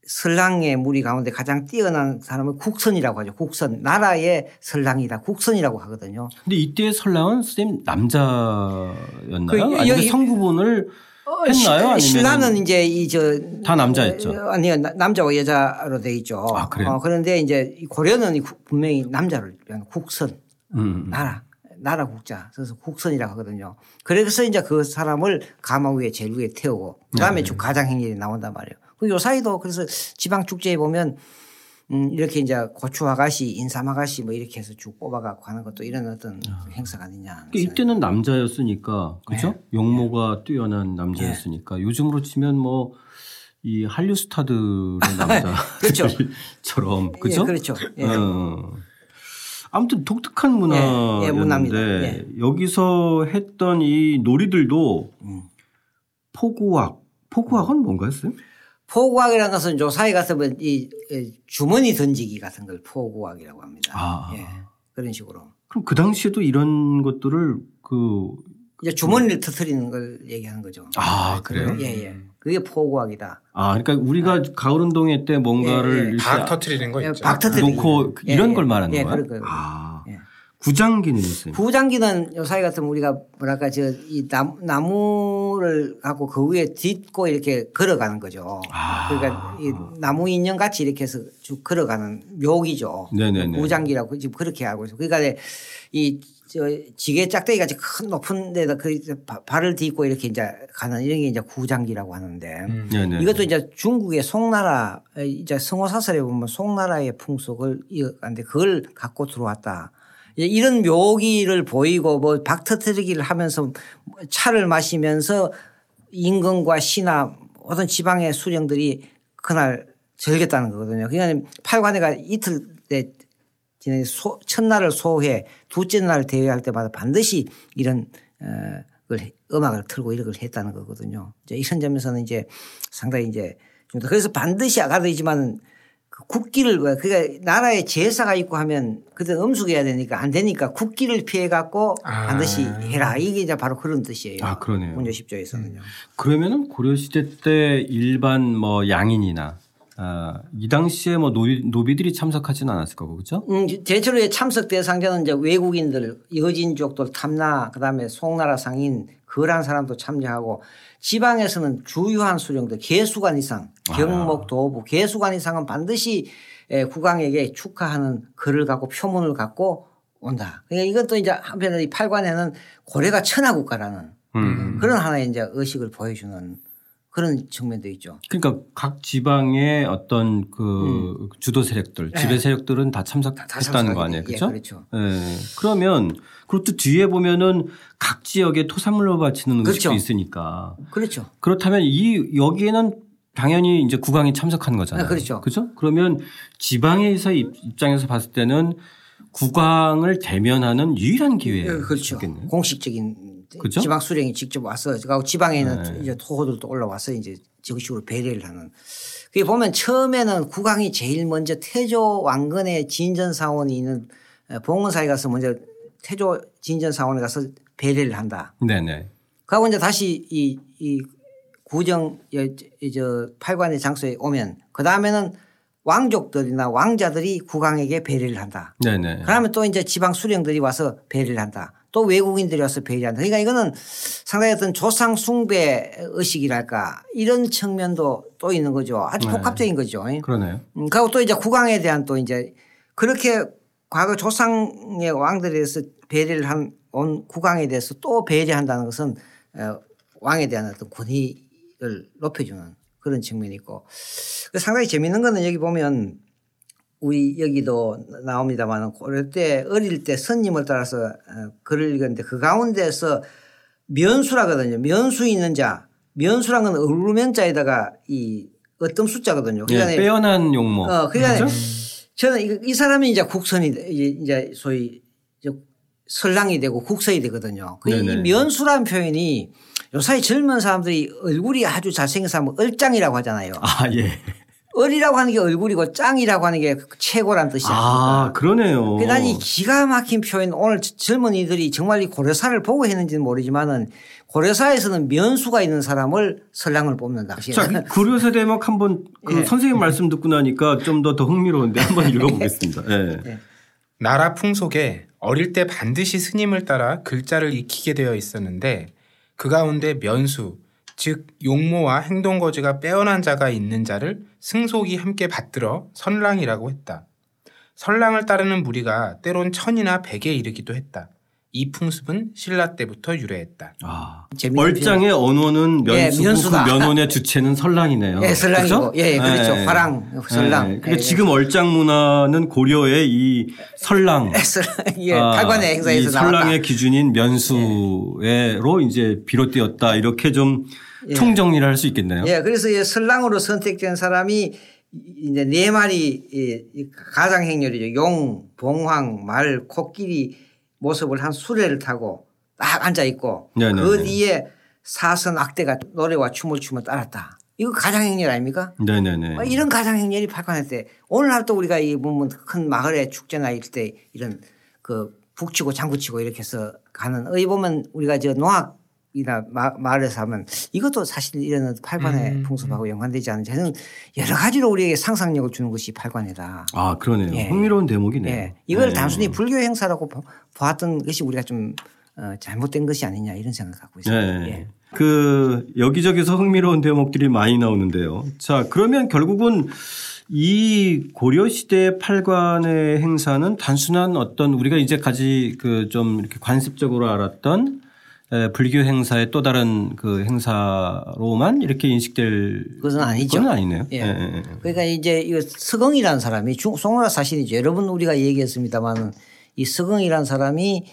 Speaker 3: 설랑의 무리 가운데 가장 뛰어난 사람을 국선이라고 하죠. 국선. 나라의 설랑이다. 국선이라고 하거든요.
Speaker 1: 근데 이때 설랑은 선생님 남자였나요? 그 아니면 성구분을 어, 했나요? 아니면
Speaker 3: 신라는 이제 이 저
Speaker 1: 다 남자였죠.
Speaker 3: 어, 아니요 남자와 여자로 돼 있죠. 아, 그래요? 어, 그런데 이제 고려는 분명히 남자를 위한 국선 음, 음. 나라 나라 국자 그래서 국선이라고 하거든요. 그래서 이제 그 사람을 가마 위에 제일 위에 태우고 그다음에 네. 가장 행렬이 나온단 말이에요. 그요 사이도 그래서 지방 축제에 보면 음 이렇게 이제 고추 아가씨, 인삼 아가씨 뭐 이렇게 해서 쭉 뽑아갖고 하는 것도 이런 어떤 아. 행사가 아니냐.
Speaker 1: 그러니까 이때는 남자였으니까 그죠? 네. 용모가 네. 뛰어난 남자였으니까 네. 요즘으로 치면 뭐 이 한류 스타들의 남자처럼 그렇죠. 그죠?
Speaker 3: 예, 그렇죠. 예. 어.
Speaker 1: 아무튼 독특한 문화였는데 예, 예, 여기서 했던 이 놀이들도 음. 포구학, 포구학은 뭔가요, 쌤?
Speaker 3: 포구학이라는 것은 조사에 가서 이 주머니 던지기 같은 걸 포구학이라고 합니다. 아. 예. 그런 식으로.
Speaker 1: 그럼 그 당시에도 이런 것들을 그
Speaker 3: 이제 주머니를 터트리는 걸 얘기하는 거죠.
Speaker 1: 아 그래요?
Speaker 3: 예 예. 그게 포구학이다.
Speaker 1: 아 그러니까 우리가 가을 운동회 때 뭔가를
Speaker 3: 예, 예.
Speaker 2: 박 터트리는 거
Speaker 3: 예,
Speaker 2: 있죠.
Speaker 3: 박 터트리기.
Speaker 1: 놓고
Speaker 3: 예,
Speaker 1: 이런
Speaker 3: 예.
Speaker 1: 걸 말하는
Speaker 3: 예, 거예요.
Speaker 1: 아
Speaker 3: 예.
Speaker 1: 구장기는 있어요.
Speaker 3: 부장기는 요사이 같으면 우리가 뭐랄까 저이 나무를 갖고 그 위에 딛고 이렇게 걸어가는 거죠.
Speaker 1: 아.
Speaker 3: 그러니까 이 나무 인형 같이 이렇게 해서 쭉 걸어가는 묘기죠.
Speaker 1: 네네네.
Speaker 3: 부장기라고 지금 그렇게 알고 있어요. 그러니까 이 저 지게 짝대기 같이 큰 높은 데다 그 바- 발을 딛고 이렇게 이제 가는 이런 게 이제 구장기라고 하는데
Speaker 1: 네네.
Speaker 3: 이것도 이제 중국의 송나라 이제 성호사설에 보면 송나라의 풍속을 이어가는데 그걸 갖고 들어왔다. 이제 이런 묘기를 보이고 뭐 박터트리기를 하면서 차를 마시면서 임금과 신하 모든 지방의 수령들이 그날 즐겼다는 거거든요. 그러니까 팔관회가 이틀 때 첫날을 소회, 둘째 날 대회할 때마다 반드시 이런 어, 음악을 틀고 이런 걸 했다는 거거든요. 이제 이런 점에서는 이제 상당히 이제 그래서 반드시 그 국기를 왜 그러니까 나라에 제사가 있고 하면 그때 음숙해야 되니까 안 되니까 국기를 피해 갖고
Speaker 2: 아.
Speaker 3: 반드시 해라 이게 이제 바로 그런 뜻이에요.
Speaker 1: 아, 그러네요.
Speaker 3: 문조 10조에서는요.
Speaker 1: 그러면은 고려 시대 때 일반 뭐 양인이나 아, 이 당시에 뭐 노비, 노비들이 참석하지는 않았을 거고 그죠?
Speaker 3: 음, 대체로 참석 대상자는 이제 외국인들, 여진족들, 탐나, 그 다음에 송나라 상인, 거란 사람도 참여하고 지방에서는 주요한 수령들, 개수관 이상, 경목, 도부, 개수관 이상은 반드시 에, 국왕에게 축하하는 글을 갖고 표문을 갖고 온다. 그러니까 이것도 이제 한편으로 이 팔관에는 고려가 천하국가라는
Speaker 1: 음.
Speaker 3: 그런 하나의 이제 의식을 보여주는 그런 측면도 있죠.
Speaker 1: 그러니까 각 지방의 어떤 그 주도 세력들, 지배 세력들은 다 참석했다는 거 아니에요,
Speaker 3: 돼. 예,
Speaker 1: 그렇죠?
Speaker 3: 그렇죠.
Speaker 1: 예. 그러면 그것도 뒤에 보면은 각 지역에 토산물로 바치는 의식도
Speaker 3: 그렇죠.
Speaker 1: 있으니까
Speaker 3: 그렇죠.
Speaker 1: 그렇다면 이 여기에는 당연히 이제 국왕이 참석한 거잖아요.
Speaker 3: 네, 그렇죠.
Speaker 1: 그죠? 그러면 지방에서 입- 입장에서 봤을 때는 국왕을 대면하는 유일한 기회예요.
Speaker 3: 그렇죠.
Speaker 1: 겠네요
Speaker 3: 공식적인
Speaker 1: 그죠?
Speaker 3: 지방 수령이 직접 와서 그리고 지방에 있는
Speaker 1: 네.
Speaker 3: 이제 토호들도 올라와서 이제 정식으로 배려를 하는. 그게 보면 처음에는 국왕이 제일 먼저 태조 왕건의 진전 사원이 있는 봉은사에 가서 먼저 태조 진전 사원에 가서 배려를 한다.
Speaker 1: 네네.
Speaker 3: 그하고 이제 다시 이, 이 구정 저 팔관의 장소에 오면 그 다음에는 왕족들이나 왕자들이 국왕에게 배려를 한다.
Speaker 1: 네네.
Speaker 3: 그러면 또 이제 지방 수령들이 와서 배려를 한다. 또 외국인들이 와서 배려한다. 그러니까 이거는 상당히 어떤 조상 숭배 의식이랄까 이런 측면도 또 있는 거죠. 아주
Speaker 1: 네.
Speaker 3: 복합적인 거죠.
Speaker 1: 그러네요.
Speaker 3: 음, 그리고 또 이제 국왕에 대한 또 이제 그렇게 과거 조상의 왕들에 대해서 배려를 한 온 국왕에 대해서 또 배려한다는 것은 어, 왕에 대한 어떤 권위 를 높여주는 그런 측면이 있고 그 상당히 재미있는 거는 여기 보면 우리 여기도 나옵니다만 고려 때 어릴 때 선님을 따라서 어, 글을 읽었는데 그 가운데서 면수라거든요. 면수 있는 자. 면수란 건 얼루면 자에다가 이 어떤 숫자거든요.
Speaker 1: 예,
Speaker 3: 그러니까
Speaker 1: 빼어난 용모.
Speaker 3: 어, 그러니까
Speaker 1: 그죠?
Speaker 3: 저는 이, 이 사람이 이제 국선이 이제, 소위 설랑이 되고 국선이 되거든요. 그 이. 면수라는 표현이 요사이 젊은 사람들이 얼굴이 아주 잘생긴 사람은 얼짱이라고 하잖아요.
Speaker 1: 아, 예.
Speaker 3: 얼이라고 하는 게 얼굴이고 짱이라고 하는 게 최고란 뜻이
Speaker 1: 아? 그러네요.
Speaker 3: 이 기가 막힌 표현 오늘 젊은이들이 정말 이 고려사를 보고 했는지는 모르지만은 고려사에서는 면수가 있는 사람을 설랑을 뽑는다.
Speaker 1: 자, 그 고려세대막 한번 그
Speaker 3: 예.
Speaker 1: 선생님 말씀 듣고 나니까 좀더더 흥미로운데 한번 읽어보겠습니다. 예.
Speaker 2: 나라 풍속에 어릴 때 반드시 스님을 따라 글자를 익히게 되어 있었는데 그 가운데 면수 즉 용모와 행동거지가 빼어난 자가 있는 자를 승속이 함께 받들어 선랑이라고 했다. 선랑을 따르는 무리가 때론 천이나 백에 이르기도 했다. 이 풍습은 신라 때부터 유래했다.
Speaker 1: 아, 얼짱의 언어는
Speaker 3: 예,
Speaker 1: 면수고
Speaker 3: 면수다.
Speaker 1: 그 면원의 주체는 설랑이네요.
Speaker 3: 예, 설랑이고.
Speaker 1: 그죠?
Speaker 3: 예, 예, 그렇죠. 화랑, 설랑.
Speaker 1: 그러니까
Speaker 3: 예, 예.
Speaker 1: 지금 얼짱 문화는 고려의 이 설랑.
Speaker 3: 예,
Speaker 1: 아,
Speaker 3: 팔관의 행사에서
Speaker 1: 이
Speaker 3: 나왔다.
Speaker 1: 설랑의 기준인 면수로 이제 비롯되었다. 이렇게 좀
Speaker 3: 예.
Speaker 1: 총정리를 할 수 있겠네요.
Speaker 3: 예, 그래서 이 설랑으로 선택된 사람이 이제 네 마리 이- 이 가장 행렬이죠. 용, 봉황, 말, 코끼리 모습을 한 수레를 타고 딱 앉아 있고
Speaker 1: 네네네.
Speaker 3: 그 뒤에 사선 악대가 노래와 춤을 추며 따랐다. 이거 가장 행렬 아닙니까?
Speaker 1: 네네네.
Speaker 3: 아, 이런 가장 행렬이 팔관할 때 오늘날 또 우리가 이 보면 큰 마을의 축제나 이럴 때 이런 그 북치고 장구치고 이렇게 해서 가는 어디 보면 우리가 저 농악 이나 마을에서 하면 이것도 사실 이런 팔관의 음. 풍습하고 연관되지 않은지 저는 여러 가지로 우리에게 상상력을 주는 것이 팔관이다.
Speaker 1: 아 그러네요. 예. 흥미로운 대목이네요. 예.
Speaker 3: 이걸 네. 단순히 불교 행사라고 보았던 것이 우리가 좀 어, 잘못된 것이 아니냐 이런 생각을 갖고 있습니다. 네. 예.
Speaker 1: 그 여기저기서 흥미로운 대목들이 많이 나오는데요. 자 그러면 결국은 이 고려 시대 팔관의 행사는 단순한 어떤 우리가 이제까지 그 좀 이렇게 관습적으로 알았던 불교 행사의 또 다른 그 행사로만 이렇게 인식될
Speaker 3: 그것은 아니죠.
Speaker 1: 그건 아니네요.
Speaker 3: 예. 예. 그러니까 이제 이거 서경이라는 사람이 송나라 사실이죠. 여러분 우리가 얘기했습니다만은 이 서경이라는 사람이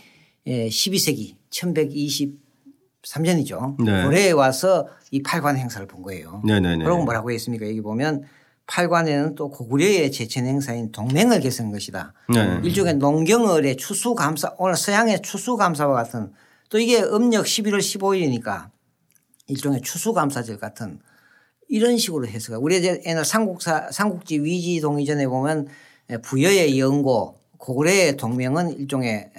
Speaker 3: 12세기 1123년이죠. 네. 고려에 와서 이 팔관 행사를 본 거예요. 네네네. 그러고 뭐라고 했습니까? 여기 보면 팔관에는 또 고구려의 제천 행사인 동맹을 개선한 것이다. 네. 일종의 농경을의 추수감사 오늘 서양의 추수감사와 같은 또 이게 음력 11월 15일이니까 일종의 추수감사절 같은 이런 식으로 해서 우리 옛날 삼국사 삼국지 위지 동의전에 보면 부여의 영고 고구려의 동명은 일종의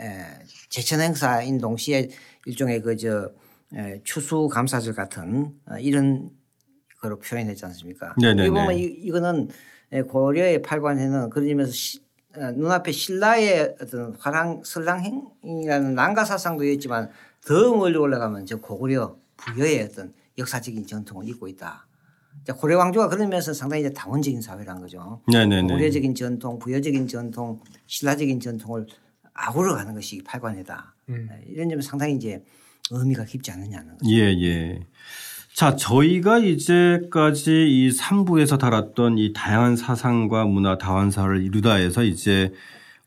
Speaker 3: 제천 행사인 동시에 일종의 그저 추수감사절 같은 어, 이런 거로 표현했지 않습니까? 네네네. 이 보면 이거는 고려의 팔관에는 어, 눈앞에 신라의 어떤 화랑 설랑행이라는 난가 사상도 있지만 더 멀리 올라가면 저 고구려 부여의 어떤 역사적인 전통을 잇고 있다. 고려 왕조가 그런 면에서 상당히 이제 다원적인 사회라는 거죠. 네네네. 고려적인 전통, 부여적인 전통, 신라적인 전통을 아우러 가는 것이 팔관이다. 음. 네, 이런 점은 상당히 이제 의미가 깊지 않느냐는 거죠.
Speaker 1: 예, 예. 자, 저희가 이제까지 이 3부에서 다뤘던 이 다양한 사상과 문화 다원사를 이루다 해서 이제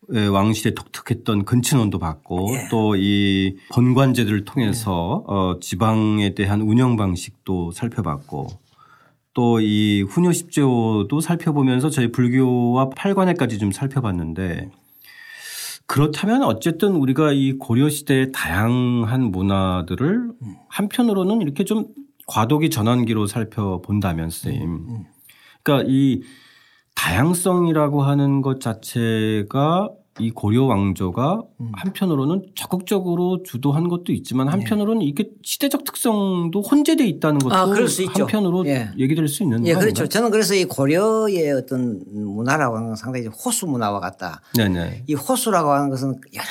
Speaker 1: 왕실에 독특했던 근친원도 받고 예. 또이 번관제들을 통해서 예. 어, 지방에 대한 운영 방식도 살펴봤고 또이 십제호도 살펴보면서 저희 불교와 팔관에까지 좀 살펴봤는데 그렇다면 어쨌든 우리가 이 고려 시대의 다양한 문화들을 음. 한편으로는 이렇게 좀 과도기 전환기로 살펴본다면 선생님. 음, 음. 그러니까 이 다양성이라고 하는 것 자체가 이 고려 왕조가 음. 한편으로는 적극적으로 주도한 것도 있지만 네. 한편으로는 네. 이게 시대적 특성도 혼재돼 있다는 것도 아, 한편으로 예. 얘기될 수 있는
Speaker 3: 예, 그렇죠. 저는 그래서 이 고려의 어떤 문화라고 하는 건 상당히 호수 문화와 같다. 네네. 이 호수라고 하는 것은 여러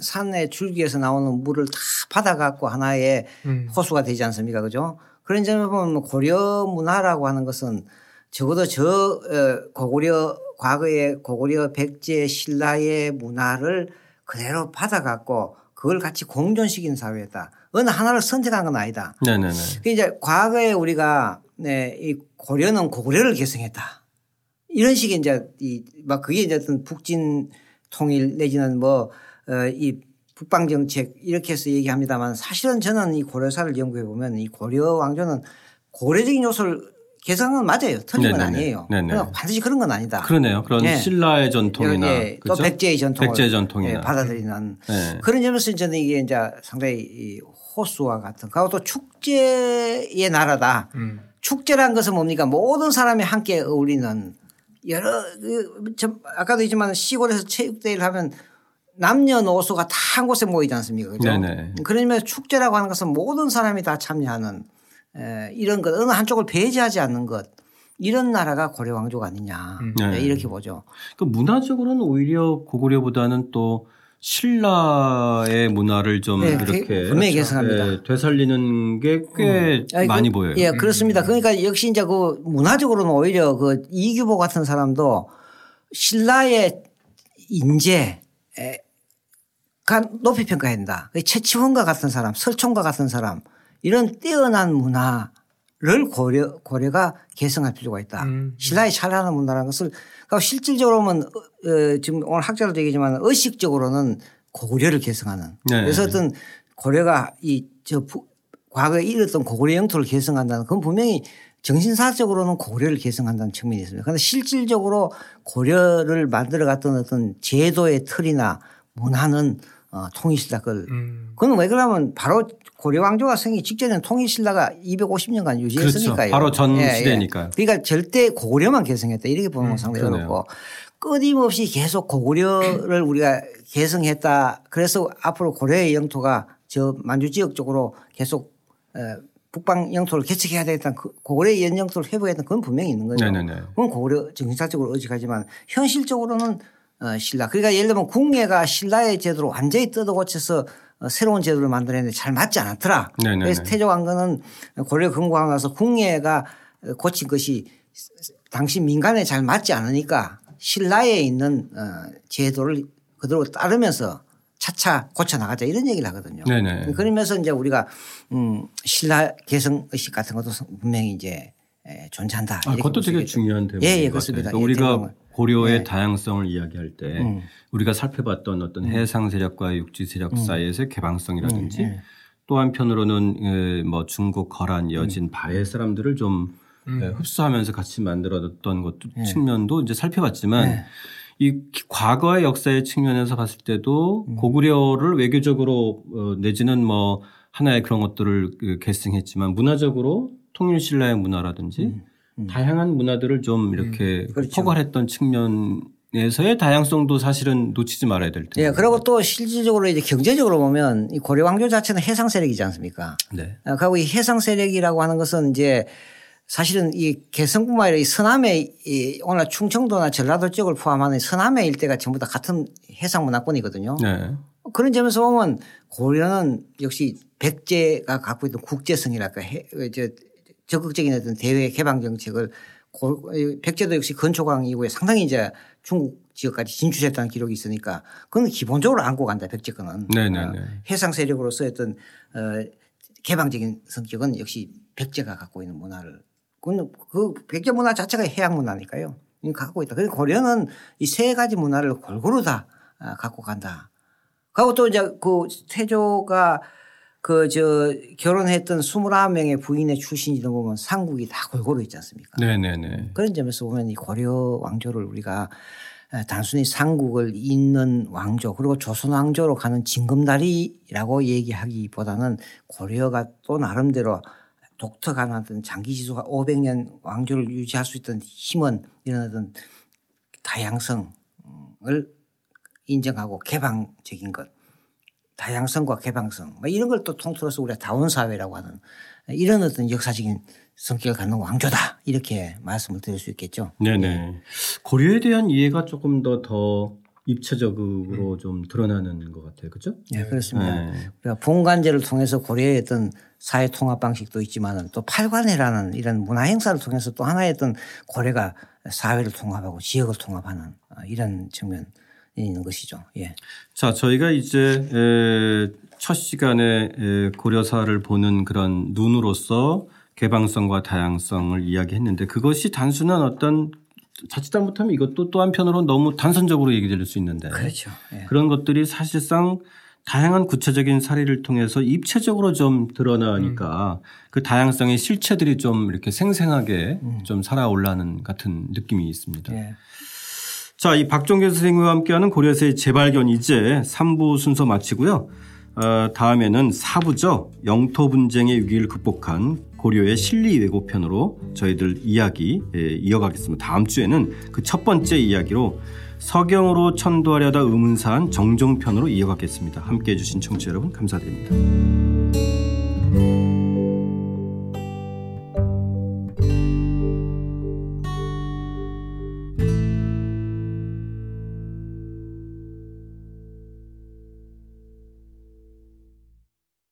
Speaker 3: 산의 줄기에서 나오는 물을 다 받아갖고 하나의 음. 호수가 되지 않습니까, 그죠? 그런 점에 보면 고려 문화라고 하는 것은 적어도 저 어, 고구려 과거의 고구려 백제 신라의 문화를 그대로 받아갖고 그걸 같이 공존시킨 사회다. 어느 하나를 선택한 건 아니다. 네네네. 그 이제 과거에 우리가 네, 이 고려는 고구려를 계승했다. 이런 식의 이제 이 막 그게 이제 어떤 북진 통일 내지는 뭐 어, 이 북방 정책 이렇게 해서 얘기합니다만 사실은 저는 이 고려사를 연구해 보면 이 고려 왕조는 고려적인 요소를 개성은 맞아요. 틀린 건 아니에요. 네네. 반드시 그런 건 아니다.
Speaker 1: 그러네요. 그런 네. 신라의 전통이나 예,
Speaker 3: 또 백제의 전통을
Speaker 1: 백제의 전통이나. 예,
Speaker 3: 받아들이는 네. 그런 점에서 저는 이게 이제 상당히 호수와 같은 그리고 또 축제의 나라다. 음. 축제란 것은 뭡니까? 모든 사람이 함께 어울리는 여러 그, 아까도 있지만 시골에서 체육대회를 하면 남녀노소가 다 한 곳에 모이지 않습니까? 그죠? 그러면 축제라고 하는 것은 모든 사람이 다 참여하는 이런 것 어느 한쪽을 배제하지 않는 것 이런 나라가 고려 왕조가 아니냐 음. 네. 이렇게 보죠.
Speaker 1: 그 문화적으로는 오히려 고구려보다는 또 신라의 문화를 좀 네, 이렇게
Speaker 3: 분명히 계승합니다. 네,
Speaker 1: 되살리는 게꽤 음. 많이 그, 보여요.
Speaker 3: 예, 그렇습니다. 그러니까 역시 이제 그 문화적으로는 오히려 그 이규보 같은 사람도 신라의 인재가 높이 평가한다. 최치원과 같은 사람, 설총과 같은 사람 이런 뛰어난 문화를 고려, 고려가 개성할 필요가 있다. 음. 신라의 찬란한 문화라는 것을 그러니까 실질적으로 보면 어, 지금 오늘 학자도 얘기지만 의식적으로는 고려를 개성하는 네. 그래서 어떤 고려가 이 저 과거에 이뤘던 고구려 영토를 개성한다는 그건 분명히 정신사적으로는 고려를 개성한다는 측면이 있습니다. 그런데 실질적으로 고려를 만들어 갔던 어떤 제도의 틀이나 문화는 어, 통일신라 걸. 음. 그건 왜 그러면 바로 고려 왕조가 생기 직전에는 통일신라가 250년간 유지했으니까요. 그렇죠.
Speaker 1: 바로 전 예, 예. 시대니까요.
Speaker 3: 그러니까 절대 고려만 개성했다 이렇게 보는 건 음, 상당히 그러네요. 어렵고 끊임없이 계속 고구려를 우리가 개성했다. 그래서 앞으로 고려의 영토가 저 만주 지역 쪽으로 계속 북방 영토를 개척해야 되겠다는 그 고구려의 연 영토를 회복했던 그건 분명히 있는 거죠. 네네네. 그건 고구려 정신사적으로 의식하지만 현실적으로는 어, 신라. 그러니까 예를 들면 궁예가 신라의 제도를 완전히 뜯어 고쳐서 어, 새로운 제도를 만들었는데 잘 맞지 않았더라. 네네네. 그래서 태조 왕건은 고려 건국하고 나서 궁예가 고친 것이 당시 민간에 잘 맞지 않으니까 신라에 있는 어, 제도를 그대로 따르면서 차차 고쳐 나가자 이런 얘기를 하거든요. 네네. 그러면서 이제 우리가 음 신라 개성 의식 같은 것도 분명히 이제 존재한다.
Speaker 1: 아, 그것도 되게 중요한 대목. 예, 예, 그렇습니다. 그러니까 우리가 고려의 네. 다양성을 이야기할 때 음. 우리가 살펴봤던 어떤 음. 해상 세력과 육지 세력 음. 사이에서의 개방성이라든지 음. 또 한편으로는 뭐 중국 거란 여진 음. 바해 사람들을 좀 음. 흡수하면서 같이 만들어뒀던 것도 네. 측면도 이제 살펴봤지만 네. 이 과거의 역사의 측면에서 봤을 때도 음. 고구려를 외교적으로 어, 내지는 뭐 하나의 그런 것들을 그 계승했지만 문화적으로 통일 신라의 문화라든지 음. 음. 다양한 문화들을 좀 이렇게 음. 그렇죠. 포괄했던 측면에서의 다양성도 사실은 놓치지 말아야 될 텐데.
Speaker 3: 예. 그리고 또 실질적으로 이제 경제적으로 보면 이 고려 왕조 자체는 해상 세력이지 않습니까? 네. 아, 그리고 이 해상 세력이라고 하는 것은 이제 사실은 이 개성뿐만 아니라 이 서남의 이 오늘 충청도나 전라도 쪽을 포함하는 서남의 일대가 전부 다 같은 해상 문화권이거든요. 네. 그런 점에서 보면 고려는 역시 백제가 갖고 있던 국제성이랄까 저 적극적인 어떤 대외 개방 정책을 백제도 역시 건초광 이후에 상당히 이제 중국 지역까지 진출했다는 기록이 있으니까 그건 기본적으로 안고 간다 백제권은 네네네. 어, 해상 세력으로서 어떤 어 개방적인 성격은 역시 백제가 갖고 있는 문화를 그건 그 백제 문화 자체가 해양 문화니까요. 갖고 있다. 그리고 고려는 이 세 가지 문화를 골고루 다 아, 갖고 간다. 그리고 또 이제 그 태조가 그 저 결혼했던 29명의 부인의 출신이든 보면 상국이 다 골고루 있지 않습니까? 네네네. 그런 점에서 보면 이 고려 왕조를 우리가 단순히 상국을 잇는 왕조 그리고 조선 왕조로 가는 징검다리라고 얘기하기보다는 고려가 또 나름대로 독특한 어떤 장기 지수가 500년 왕조를 유지할 수 있던 힘은 이런 어떤 다양성을 인정하고 개방적인 것, 다양성과 개방성 뭐 이런 걸 또 통틀어서 우리가 다원 사회라고 하는 이런 어떤 역사적인 성격을 갖는 왕조다 이렇게 말씀을 드릴 수 있겠죠.
Speaker 1: 네네. 고려에 대한 이해가 조금 더더 더 입체적으로 음. 좀 드러나는 것 같아요. 그렇죠?
Speaker 3: 네, 그렇습니다. 네. 우리가 봉관제를 통해서 고려의 어떤 사회 통합 방식도 있지만 또 팔관회라는 이런 문화 행사를 통해서 또 하나의 어떤 고려가 사회를 통합하고 지역을 통합하는 어, 이런 측면이 있는 것이죠. 예.
Speaker 1: 자, 저희가 이제 첫 시간에 고려사를 보는 그런 눈으로서 개방성과 다양성을 이야기했는데 그것이 단순한 어떤 자칫 잘못하면 이것도 또 한편으로 너무 단선적으로 얘기될 수 있는데 그렇죠. 예. 그런 것들이 사실상 다양한 구체적인 사례를 통해서 입체적으로 좀 드러나니까 음. 그 다양성의 실체들이 좀 이렇게 생생하게 음. 좀 살아올라는 같은 느낌이 있습니다. 예. 자, 이 박종규 선생님과 함께하는 고려사의 재발견 이제 3부 순서 마치고요. 어, 다음에는 4부죠. 영토 분쟁의 위기를 극복한 고려의 실리 왜곡편으로 저희들 이야기 예, 이어가겠습니다. 다음 주에는 그 첫 번째 이야기로 서경으로 천도하려다 의문사한 정종편으로 이어가겠습니다. 함께해 주신 청취자 여러분 감사드립니다.